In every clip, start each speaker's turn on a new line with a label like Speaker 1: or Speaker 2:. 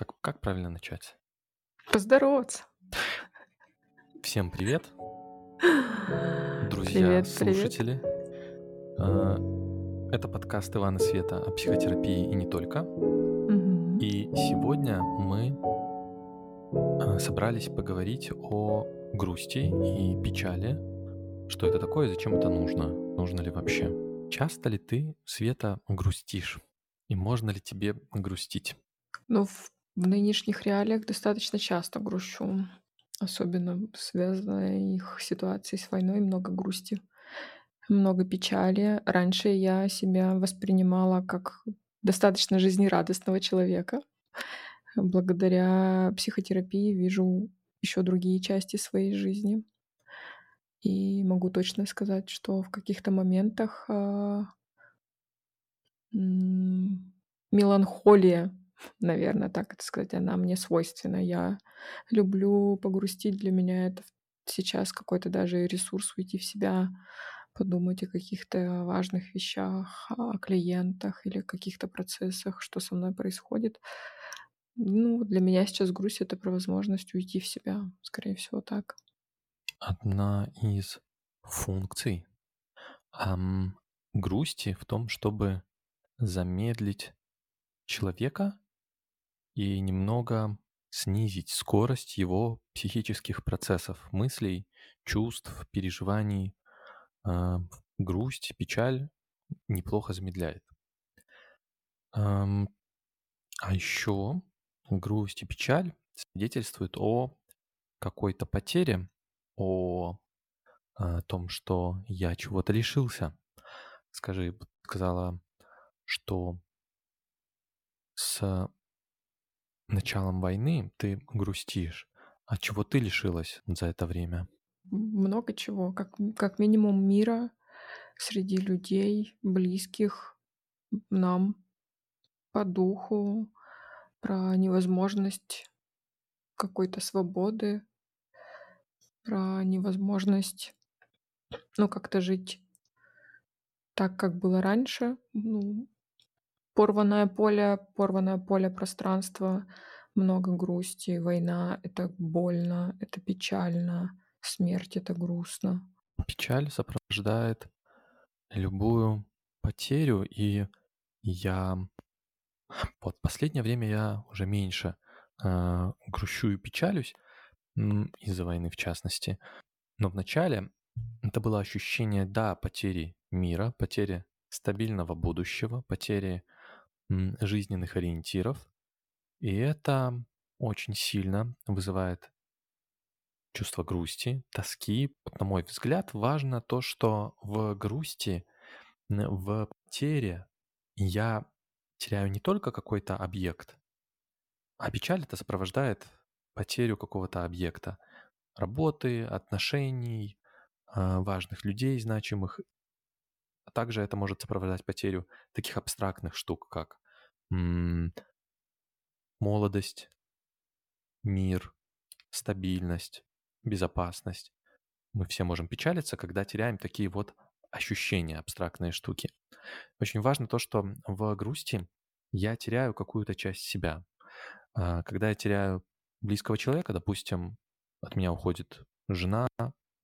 Speaker 1: Как, как правильно начать?
Speaker 2: Поздороваться.
Speaker 1: Всем привет, друзья,
Speaker 2: Привет, привет.
Speaker 1: слушатели. А, Это подкаст Ивана Света о психотерапии и не только.
Speaker 2: Мгм.
Speaker 1: И сегодня мы а, собрались поговорить о грусти и печали. Что это такое, зачем это нужно, нужно ли вообще. Часто ли ты, Света, грустишь? И можно ли тебе грустить?
Speaker 2: Ну, в, в нынешних реалиях достаточно часто грущу. Особенно связанная их ситуацией с войной, много грусти, много печали. Раньше я себя воспринимала как достаточно жизнерадостного человека. Благодаря психотерапии вижу еще другие части своей жизни. И могу точно сказать, что в каких-то моментах а, меланхолия, наверное, так это сказать, она мне свойственна. Я люблю погрустить. Для меня это сейчас какой-то даже ресурс уйти в себя, подумать о каких-то важных вещах, о клиентах или каких-то процессах, что со мной происходит. Ну, для меня сейчас грусть — это про возможность уйти в себя, скорее всего, так.
Speaker 1: Одна из функций ам, грусти в том, чтобы замедлить человека и немного снизить скорость его психических процессов, мыслей, чувств, переживаний. А, Грусть, печаль неплохо замедляет. Ам, А еще грусть и печаль свидетельствуют о какой-то потере, о а, том, что я чего-то лишился. Скажи, сказала, что с началом войны ты грустишь. А чего ты лишилась за это время?
Speaker 2: Много чего, как, как минимум мира среди людей, близких нам по духу, про невозможность какой-то свободы, про невозможность, ну, как-то жить так, как было раньше. Ну, порванное поле, порванное поле пространства, много грусти, война — это больно, это печально, смерть — это грустно.
Speaker 1: Печаль сопровождает любую потерю, и я вот последнее время я уже меньше а, грущу и печалюсь из-за войны в частности. Но вначале это было ощущение, да, потери мира, потери стабильного будущего, потери жизненных ориентиров. И это очень сильно вызывает чувство грусти, тоски. На мой взгляд, важно то, что в грусти, в потере я теряю не только какой-то объект, а печаль это сопровождает потерю какого-то объекта. Работы, отношений, а, важных людей, значимых. А также это может сопровождать потерю таких абстрактных штук, как молодость, мир, стабильность, безопасность. Мы все можем печалиться, когда теряем такие вот ощущения, абстрактные штуки. Очень важно то, что в грусти я теряю какую-то часть себя. А, Когда я теряю близкого человека, допустим, от меня уходит жена,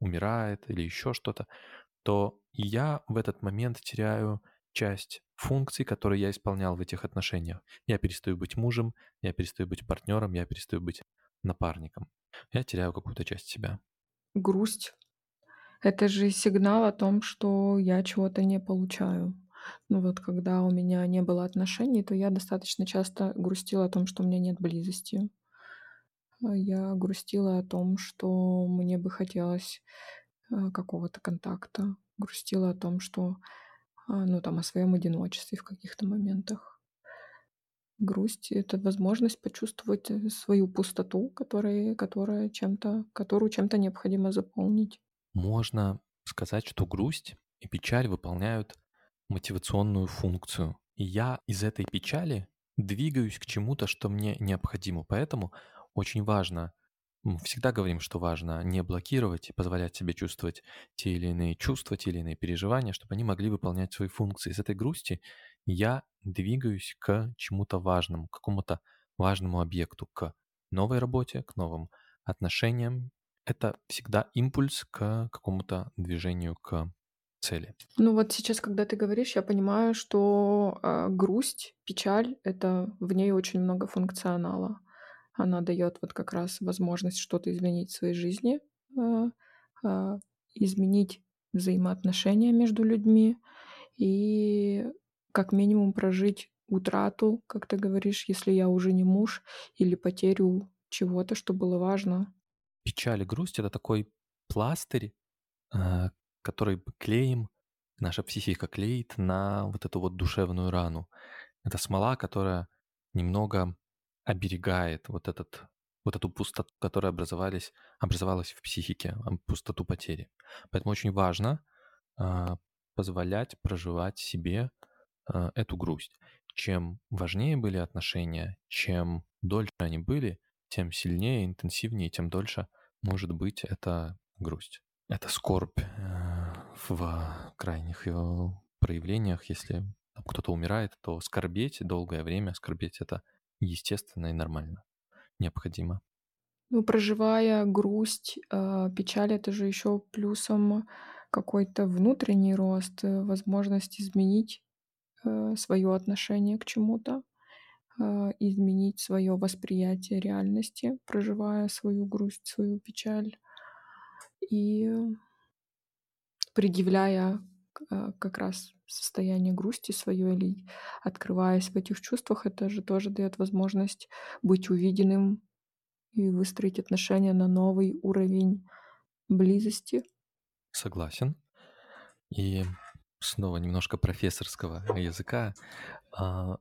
Speaker 1: умирает или еще что-то, то я в этот момент теряю часть функций, которые я исполнял в этих отношениях. Я перестаю быть мужем, я перестаю быть партнером, я перестаю быть напарником. Я теряю какую-то часть себя.
Speaker 2: Грусть — это же сигнал о том, что я чего-то не получаю. Ну вот когда у меня не было отношений, то я достаточно часто грустила о том, что у меня нет близости. А Я грустила о том, что мне бы хотелось э, какого-то контакта. Грустила о том, что, ну там, о своем одиночестве в каких-то моментах. Грусть — это возможность почувствовать э, свою пустоту, которая, которая чем-то, которую чем-то необходимо заполнить.
Speaker 1: Можно сказать, что грусть и печаль выполняют мотивационную функцию. И я из этой печали двигаюсь к чему-то, что мне необходимо. Поэтому очень важно, мы всегда говорим, что важно не блокировать и позволять себе чувствовать те или иные чувства, те или иные переживания, чтобы они могли выполнять свои функции. Из этой грусти я двигаюсь к чему-то важному, к какому-то важному объекту, к новой работе, к новым отношениям. Это всегда импульс к какому-то движению к цели.
Speaker 2: Ну вот сейчас, когда ты говоришь, я понимаю, что э, грусть, печаль, это в ней очень много функционала. Она дает вот как раз возможность что-то изменить в своей жизни, э, э, изменить взаимоотношения между людьми и как минимум прожить утрату, как ты говоришь, если я уже не муж, или потерю чего-то, что было важно.
Speaker 1: Печаль и грусть — это такой пластырь, э, который клеим, наша психика клеит на вот эту вот душевную рану. Это смола, которая немного оберегает вот, этот, вот эту пустоту, которая образовались, образовалась в психике, пустоту потери. Поэтому очень важно э, позволять проживать себе э, эту грусть. Чем важнее были отношения, чем дольше они были, тем сильнее, интенсивнее, тем дольше может быть эта грусть. Это скорбь э, в крайних его проявлениях. Если кто-то умирает, то скорбеть долгое время, скорбеть это естественно и нормально, необходимо.
Speaker 2: Ну, проживая грусть, э, печаль, это же еще плюсом какой-то внутренний рост, э, возможность изменить свое отношение к чему-то, изменить свое восприятие реальности, проживая свою грусть, свою печаль и предъявляя как раз состояние грусти свое или открываясь в этих чувствах, это же тоже дает возможность быть увиденным и выстроить отношения на новый уровень близости.
Speaker 1: Согласен. И снова немножко профессорского языка. А,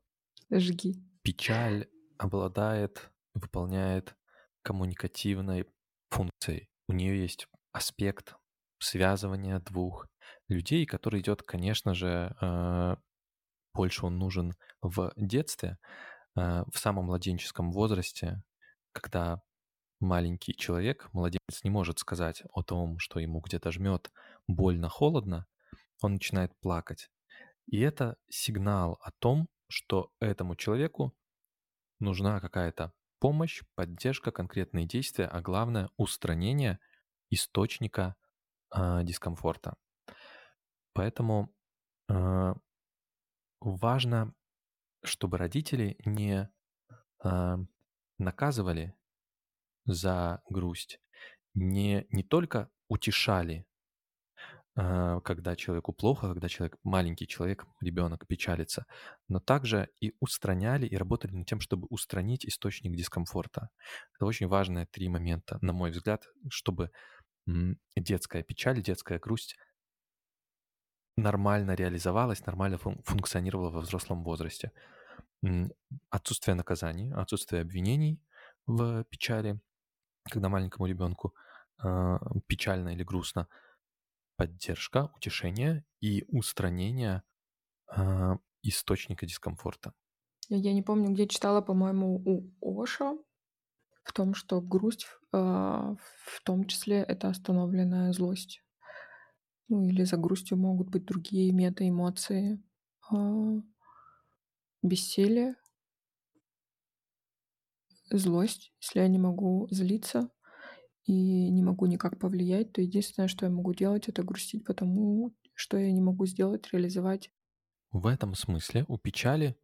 Speaker 2: Жги.
Speaker 1: Печаль обладает, выполняет коммуникативной функцией. У нее есть аспект связывания двух людей, который идет, конечно же, э, больше он нужен в детстве, э, в самом младенческом возрасте, когда маленький человек, младенец не может сказать о том, что ему где-то жмет больно, холодно, он начинает плакать. И это сигнал о том, что этому человеку нужна какая-то помощь, поддержка, конкретные действия, а главное устранение источника э, дискомфорта. Поэтому э, важно, чтобы родители не э, наказывали за грусть, не, не только утешали, э, когда человеку плохо, когда человек маленький человек, ребенок печалится, но также и устраняли и работали над тем, чтобы устранить источник дискомфорта. Это очень важные три момента, на мой взгляд, чтобы детская печаль, детская грусть нормально реализовалась, нормально фун- функционировала во взрослом возрасте. Отсутствие наказаний, отсутствие обвинений в печали, когда маленькому ребенку э, печально или грустно, поддержка, утешение и устранение э, источника дискомфорта.
Speaker 2: Я не помню, где читала, по-моему, у Оша в том, что грусть э, в том числе это остановленная злость. Ну или за грустью могут быть другие мета-эмоции. Э, бессилие, злость. Если я не могу злиться и не могу никак повлиять, то единственное, что я могу делать, это грустить потому, что я не могу сделать, реализовать.
Speaker 1: В этом смысле у печали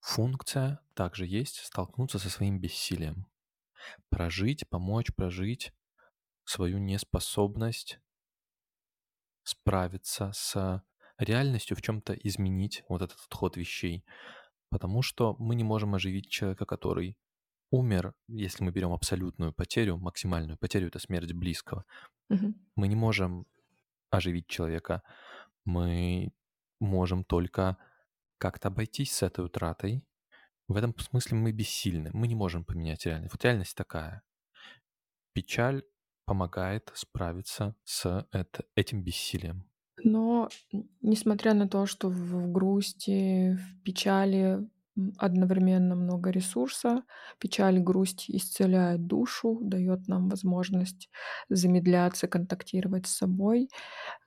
Speaker 1: функция также есть столкнуться со своим бессилием прожить, помочь прожить свою неспособность справиться с реальностью, в чем-то изменить вот этот ход вещей. Потому что мы не можем оживить человека, который умер, если мы берем абсолютную потерю, максимальную потерю, это смерть близкого.
Speaker 2: Угу.
Speaker 1: Мы не можем оживить человека. Мы можем только как-то обойтись с этой утратой, в этом смысле мы бессильны, мы не можем поменять реальность. Вот реальность такая. Печаль помогает справиться с это, этим бессилием.
Speaker 2: Но несмотря на то, что в грусти, в печали одновременно много ресурса, печаль, грусть исцеляет душу, дает нам возможность замедляться, контактировать с собой.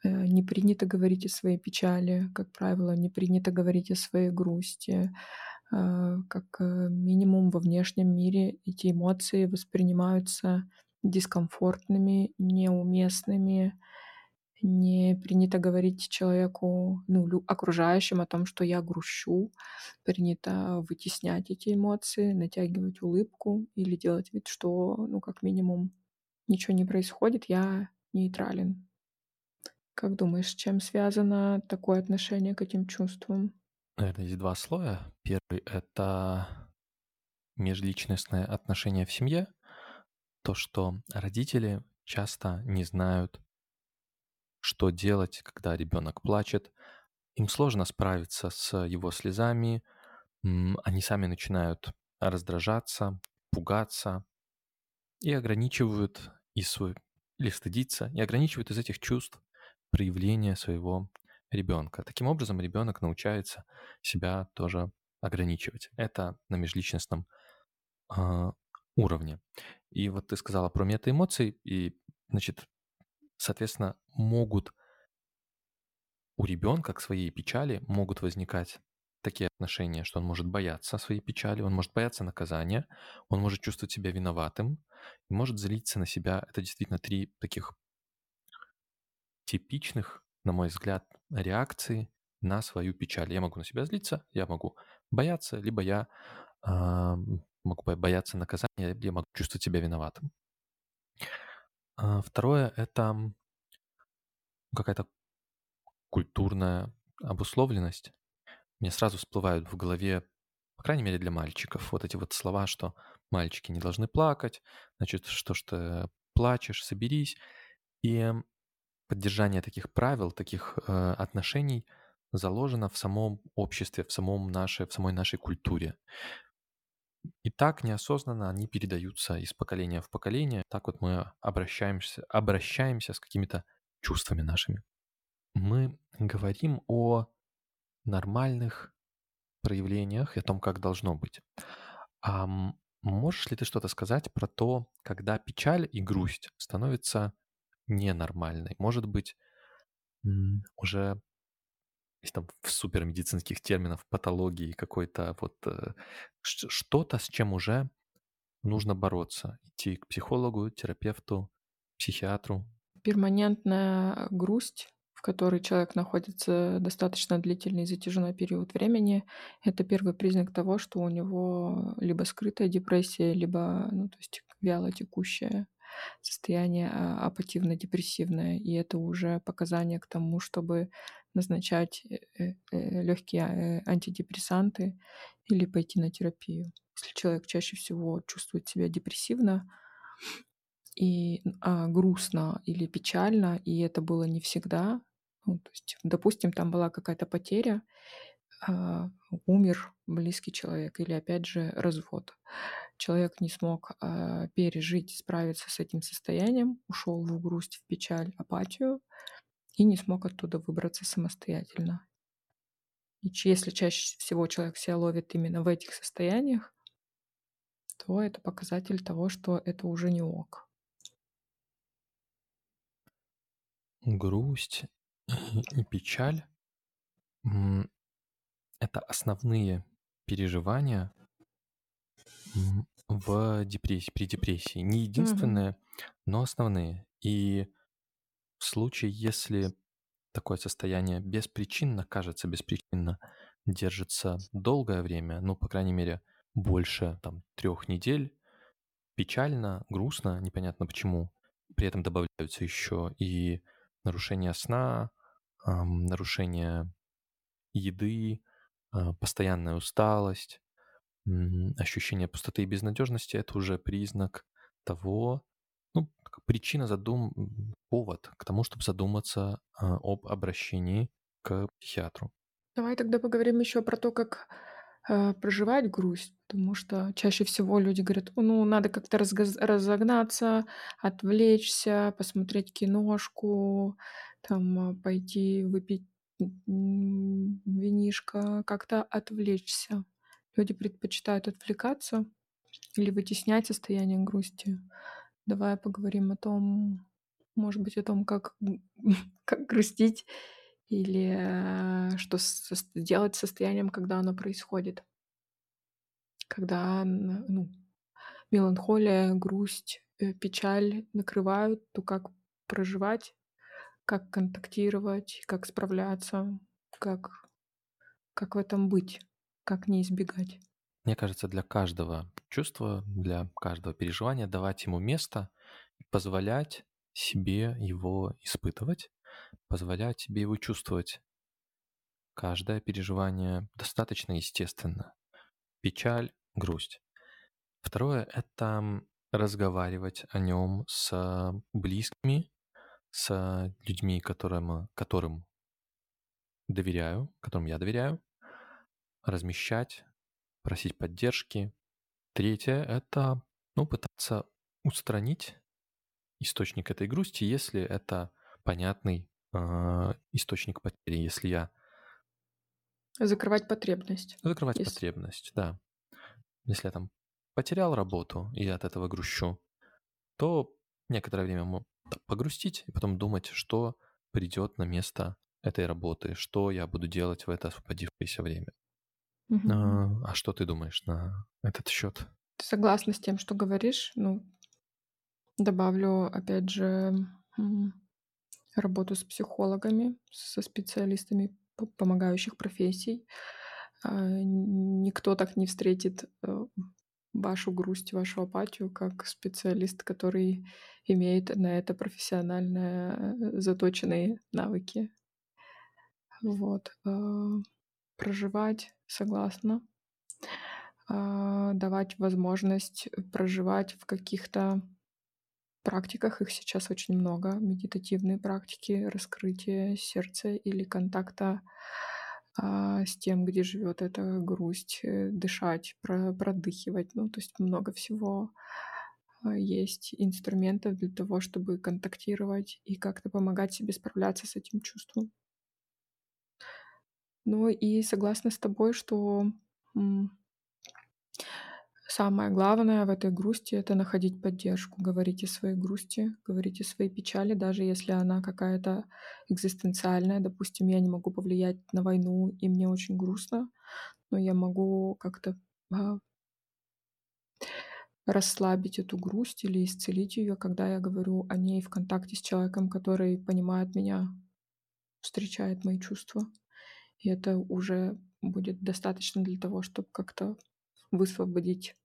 Speaker 2: Э, не принято говорить о своей печали, как правило, не принято говорить о своей грусти. э, как э, минимум во внешнем мире эти эмоции воспринимаются дискомфортными, неуместными, не принято говорить человеку, ну, окружающим о том, что я грущу. Принято вытеснять эти эмоции, натягивать улыбку или делать вид, что, ну, как минимум, ничего не происходит, я нейтрален. Как думаешь, чем связано такое отношение к этим чувствам?
Speaker 1: Наверное, есть два слоя. Первый — это межличностное отношение в семье. То, что родители часто не знают, что делать, когда ребенок плачет. Им сложно справиться с его слезами. Они сами начинают раздражаться, пугаться и ограничивают и свой, или стыдиться, и ограничивают из этих чувств проявление своего ребенка. Таким образом, ребенок научается себя тоже ограничивать. Это на межличностном э, уровне. И вот ты сказала про метаэмоции, и, значит, соответственно, могут у ребенка к своей печали могут возникать такие отношения, что он может бояться своей печали, он может бояться наказания, он может чувствовать себя виноватым и может злиться на себя. Это действительно три таких типичных, на мой взгляд, реакции на свою печаль. Я могу на себя злиться, я могу бояться, либо я могу бояться наказания, я могу чувствовать себя виноватым. А второе — это какая-то культурная обусловленность. Мне сразу всплывают в голове, по крайней мере для мальчиков, вот эти вот слова, что мальчики не должны плакать, значит, что ж ты плачешь, соберись. И поддержание таких правил, таких э, отношений заложено в самом обществе, в, самом нашей, в самой нашей культуре. И так неосознанно они передаются из поколения в поколение. Так вот мы обращаемся, обращаемся с какими-то чувствами нашими. Мы говорим о нормальных проявлениях и о том, как должно быть. А можешь ли ты что-то сказать про то, когда печаль и грусть становятся ненормальной? Может быть, уже если там в супермедицинских терминах патологии какой-то вот э, что-то, с чем уже нужно бороться, идти к психологу, терапевту, психиатру.
Speaker 2: Перманентная грусть, в которой человек находится достаточно длительный и затяжной период времени, это первый признак того, что у него либо скрытая депрессия, либо, ну, то есть вяло текущая состояние а, апативно-депрессивное, и это уже показание к тому, чтобы назначать э, э, э, легкие антидепрессанты или пойти на терапию. Если человек чаще всего чувствует себя депрессивно и а, грустно или печально, и это было не всегда, ну, то есть, допустим, там была какая-то потеря, а, умер близкий человек или опять же развод человек не смог э, пережить, справиться с этим состоянием, ушел в грусть, в печаль, апатию и не смог оттуда выбраться самостоятельно. И если чаще всего человек себя ловит именно в этих состояниях, то это показатель того, что это уже не ок.
Speaker 1: Грусть и печаль — это основные переживания, в депрессии, при депрессии. Не единственные, но основные. И случае, если такое состояние беспричинно, кажется беспричинно, держится долгое время, ну, по крайней мере, больше там трех недель, печально, грустно, непонятно почему. При этом добавляются еще и нарушение сна, ам, нарушение еды, а, постоянная усталость, ощущение пустоты и безнадежности – это уже признак того, ну, причина задум, повод к тому, чтобы задуматься а, об обращении к психиатру.
Speaker 2: Давай тогда поговорим еще про то, как э, проживать грусть, потому что чаще всего люди говорят, ну, надо как-то разгаз- разогнаться, отвлечься, посмотреть киношку, там, э, пойти выпить винишко, как-то отвлечься. Люди предпочитают отвлекаться или вытеснять состояние грусти. Давай поговорим о том, может быть, о том, как, как грустить или э, что с, делать с состоянием, когда оно происходит. когда, ну, меланхолия, грусть, э, печаль накрывают, то как проживать, как контактировать, как справляться, как как в этом быть, как не избегать?
Speaker 1: Мне кажется, для каждого чувства, для каждого переживания давать ему место, позволять себе его испытывать, позволять себе его чувствовать. Каждое переживание достаточно естественно. Печаль, грусть. Второе — это разговаривать о нем с близкими, с людьми, которым, которым доверяю, которым я доверяю, размещать, просить поддержки. Третье — это ну, пытаться устранить источник этой грусти, если это понятный э, источник потери, если я...
Speaker 2: Закрывать потребность.
Speaker 1: Закрывать если... потребность, да. Если я там потерял работу и от этого грущу, то некоторое время могу погрустить и потом думать, что придет на место этой работы, что я буду делать в это освободившееся время. Угу. А, а что ты думаешь на этот счет?
Speaker 2: Согласна с тем, что говоришь. Ну, добавлю, опять же, работу с психологами, со специалистами помогающих профессий. А, никто так не встретит э, вашу грусть, вашу апатию, как специалист, который имеет на это профессионально э, заточенные навыки. Вот. Проживать, согласна. А, давать возможность проживать в каких-то практиках, их сейчас очень много, медитативные практики, раскрытие сердца или контакта а, с тем, где живет эта грусть, э, дышать, про, продыхивать. Ну, то есть много всего а, есть инструментов для того, чтобы контактировать и как-то помогать себе справляться с этим чувством. Ну и согласна с тобой, что самое главное в этой грусти это находить поддержку, говорить о своей грусти, говорить о своей печали, даже если она какая-то экзистенциальная. Допустим, я не могу повлиять на войну, и мне очень грустно, но я могу как-то а, расслабить эту грусть или исцелить ее, когда я говорю о ней в контакте с человеком, который понимает меня, встречает мои чувства. И это уже будет достаточно для того, чтобы как-то высвободить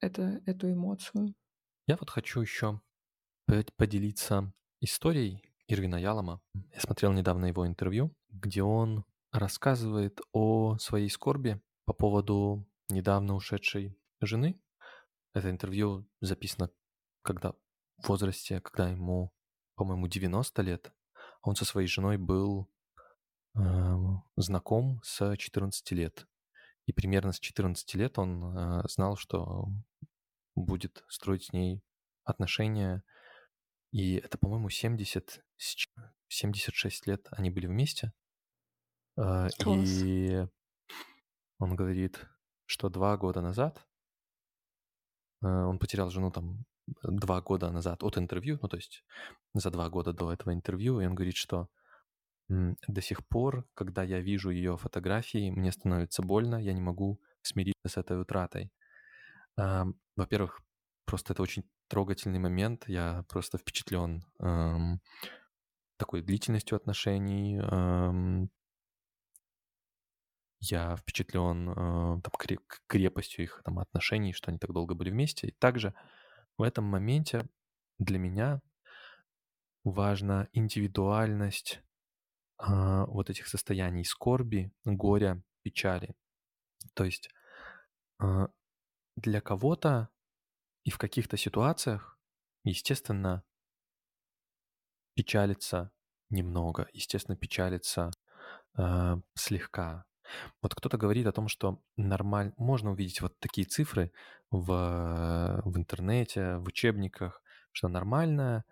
Speaker 2: это, эту эмоцию.
Speaker 1: Я вот хочу еще поделиться историей Ирвина Ялома. Я смотрел недавно его интервью, где он рассказывает о своей скорби по поводу недавно ушедшей жены. Это интервью записано когда в возрасте, когда ему, по-моему, 90 лет. Он со своей женой был знаком с 14 лет. И примерно с 14 лет он э, знал, что будет строить с ней отношения. И это, по-моему, 70, 76 лет они были вместе. Э, и он говорит, что два года назад э, он потерял жену там два года назад от интервью, ну то есть за два года до этого интервью, и он говорит, что до сих пор, когда я вижу ее фотографии, мне становится больно, я не могу смириться с этой утратой. Во-первых, просто это очень трогательный момент, я просто впечатлен такой длительностью отношений, я впечатлен э, там, крепостью их там, отношений, что они так долго были вместе. И также в этом моменте для меня важна индивидуальность а, вот этих состояний скорби, горя, печали. То есть а, для кого-то и в каких-то ситуациях, естественно, печалится немного, естественно, печалится э, слегка. Вот кто-то говорит о том, что нормально, можно увидеть вот такие цифры в, в интернете, в учебниках, что нормальное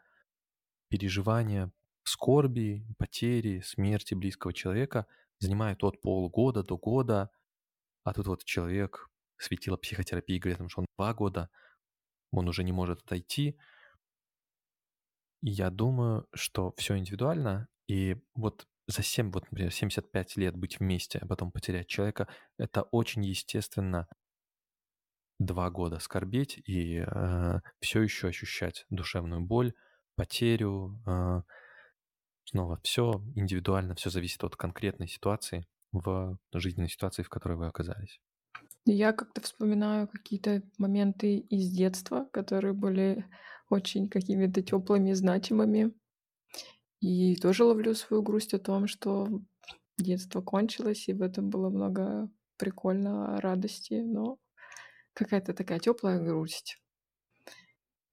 Speaker 1: переживание скорби, потери, смерти близкого человека занимает от полугода до года, а тут вот человек светила психотерапии, говорит, что он два года, он уже не может отойти. Я думаю, что все индивидуально, и вот за 7, вот, например, 75 лет быть вместе, а потом потерять человека, это очень естественно два года скорбеть и э, все еще ощущать душевную боль, потерю. Э, снова все индивидуально, все зависит от конкретной ситуации в жизненной ситуации, в которой вы оказались.
Speaker 2: Я как-то вспоминаю какие-то моменты из детства, которые были очень какими-то теплыми, значимыми. И тоже ловлю свою грусть о том, что детство кончилось, и в этом было много прикольно, радости, но какая-то такая теплая грусть.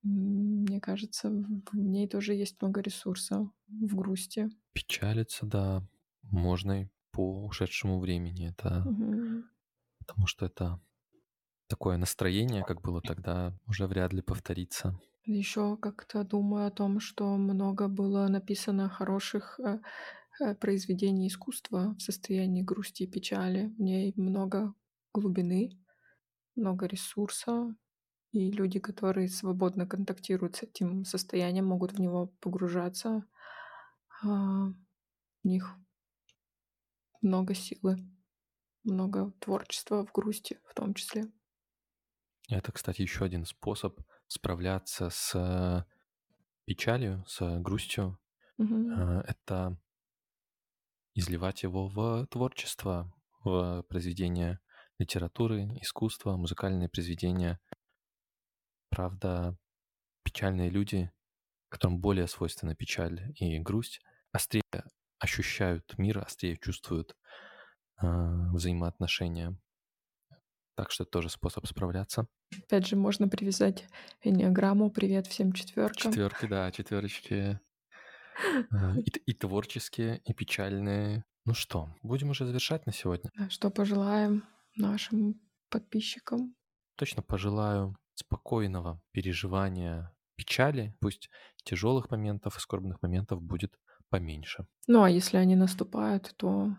Speaker 2: Мне кажется, в ней тоже есть много ресурса в грусти.
Speaker 1: Печалиться, да, можно и по ушедшему времени. Это
Speaker 2: Мгм.
Speaker 1: потому что это такое настроение, как было тогда, уже вряд ли повторится.
Speaker 2: Еще как-то думаю о том, что много было написано хороших э, э, произведений искусства в состоянии грусти и печали. В ней много глубины, много ресурса, и люди, которые свободно контактируют с этим состоянием, могут в него погружаться. А, В них много силы, много творчества в грусти в том числе.
Speaker 1: Это, кстати, еще один способ справляться с печалью, с грустью. Э, Это изливать его в творчество, в произведения литературы, искусства, музыкальные произведения. Правда, печальные люди, которым более свойственна печаль и грусть, острее ощущают мир, острее чувствуют э, взаимоотношения. Так что это тоже способ справляться.
Speaker 2: Опять же, можно привязать энneаграмму «Привет всем четверкам».
Speaker 1: Четверки, да, четверочки. Э, И, и творческие, и печальные. Ну что, будем уже завершать на сегодня.
Speaker 2: А Что пожелаем нашим подписчикам?
Speaker 1: Точно пожелаю спокойного переживания печали. Пусть тяжелых моментов и скорбных моментов будет поменьше.
Speaker 2: Ну, а если они наступают, то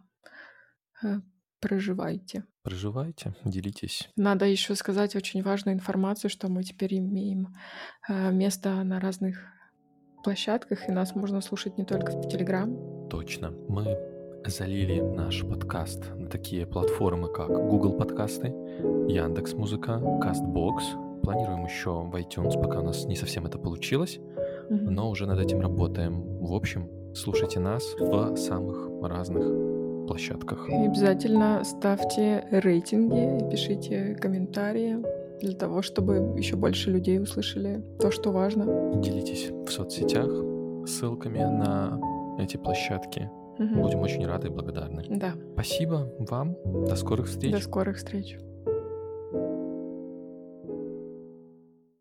Speaker 2: э, проживайте.
Speaker 1: Проживайте, делитесь.
Speaker 2: Надо еще сказать очень важную информацию, что мы теперь имеем э, место на разных площадках, и нас можно слушать не только в Телеграм.
Speaker 1: Точно. Мы залили наш подкаст на такие платформы, как Google подкасты, Яндекс Музыка, Castbox. Планируем еще в iTunes, пока у нас не совсем это получилось,
Speaker 2: Мгм.
Speaker 1: но уже над этим работаем. В общем, слушайте нас в самых разных площадках.
Speaker 2: И обязательно ставьте рейтинги и пишите комментарии для того, чтобы еще больше людей услышали то, что важно.
Speaker 1: Делитесь в соцсетях ссылками на эти площадки.
Speaker 2: Мгм.
Speaker 1: Будем очень рады и благодарны.
Speaker 2: Да.
Speaker 1: Спасибо вам. До скорых встреч.
Speaker 2: До скорых встреч.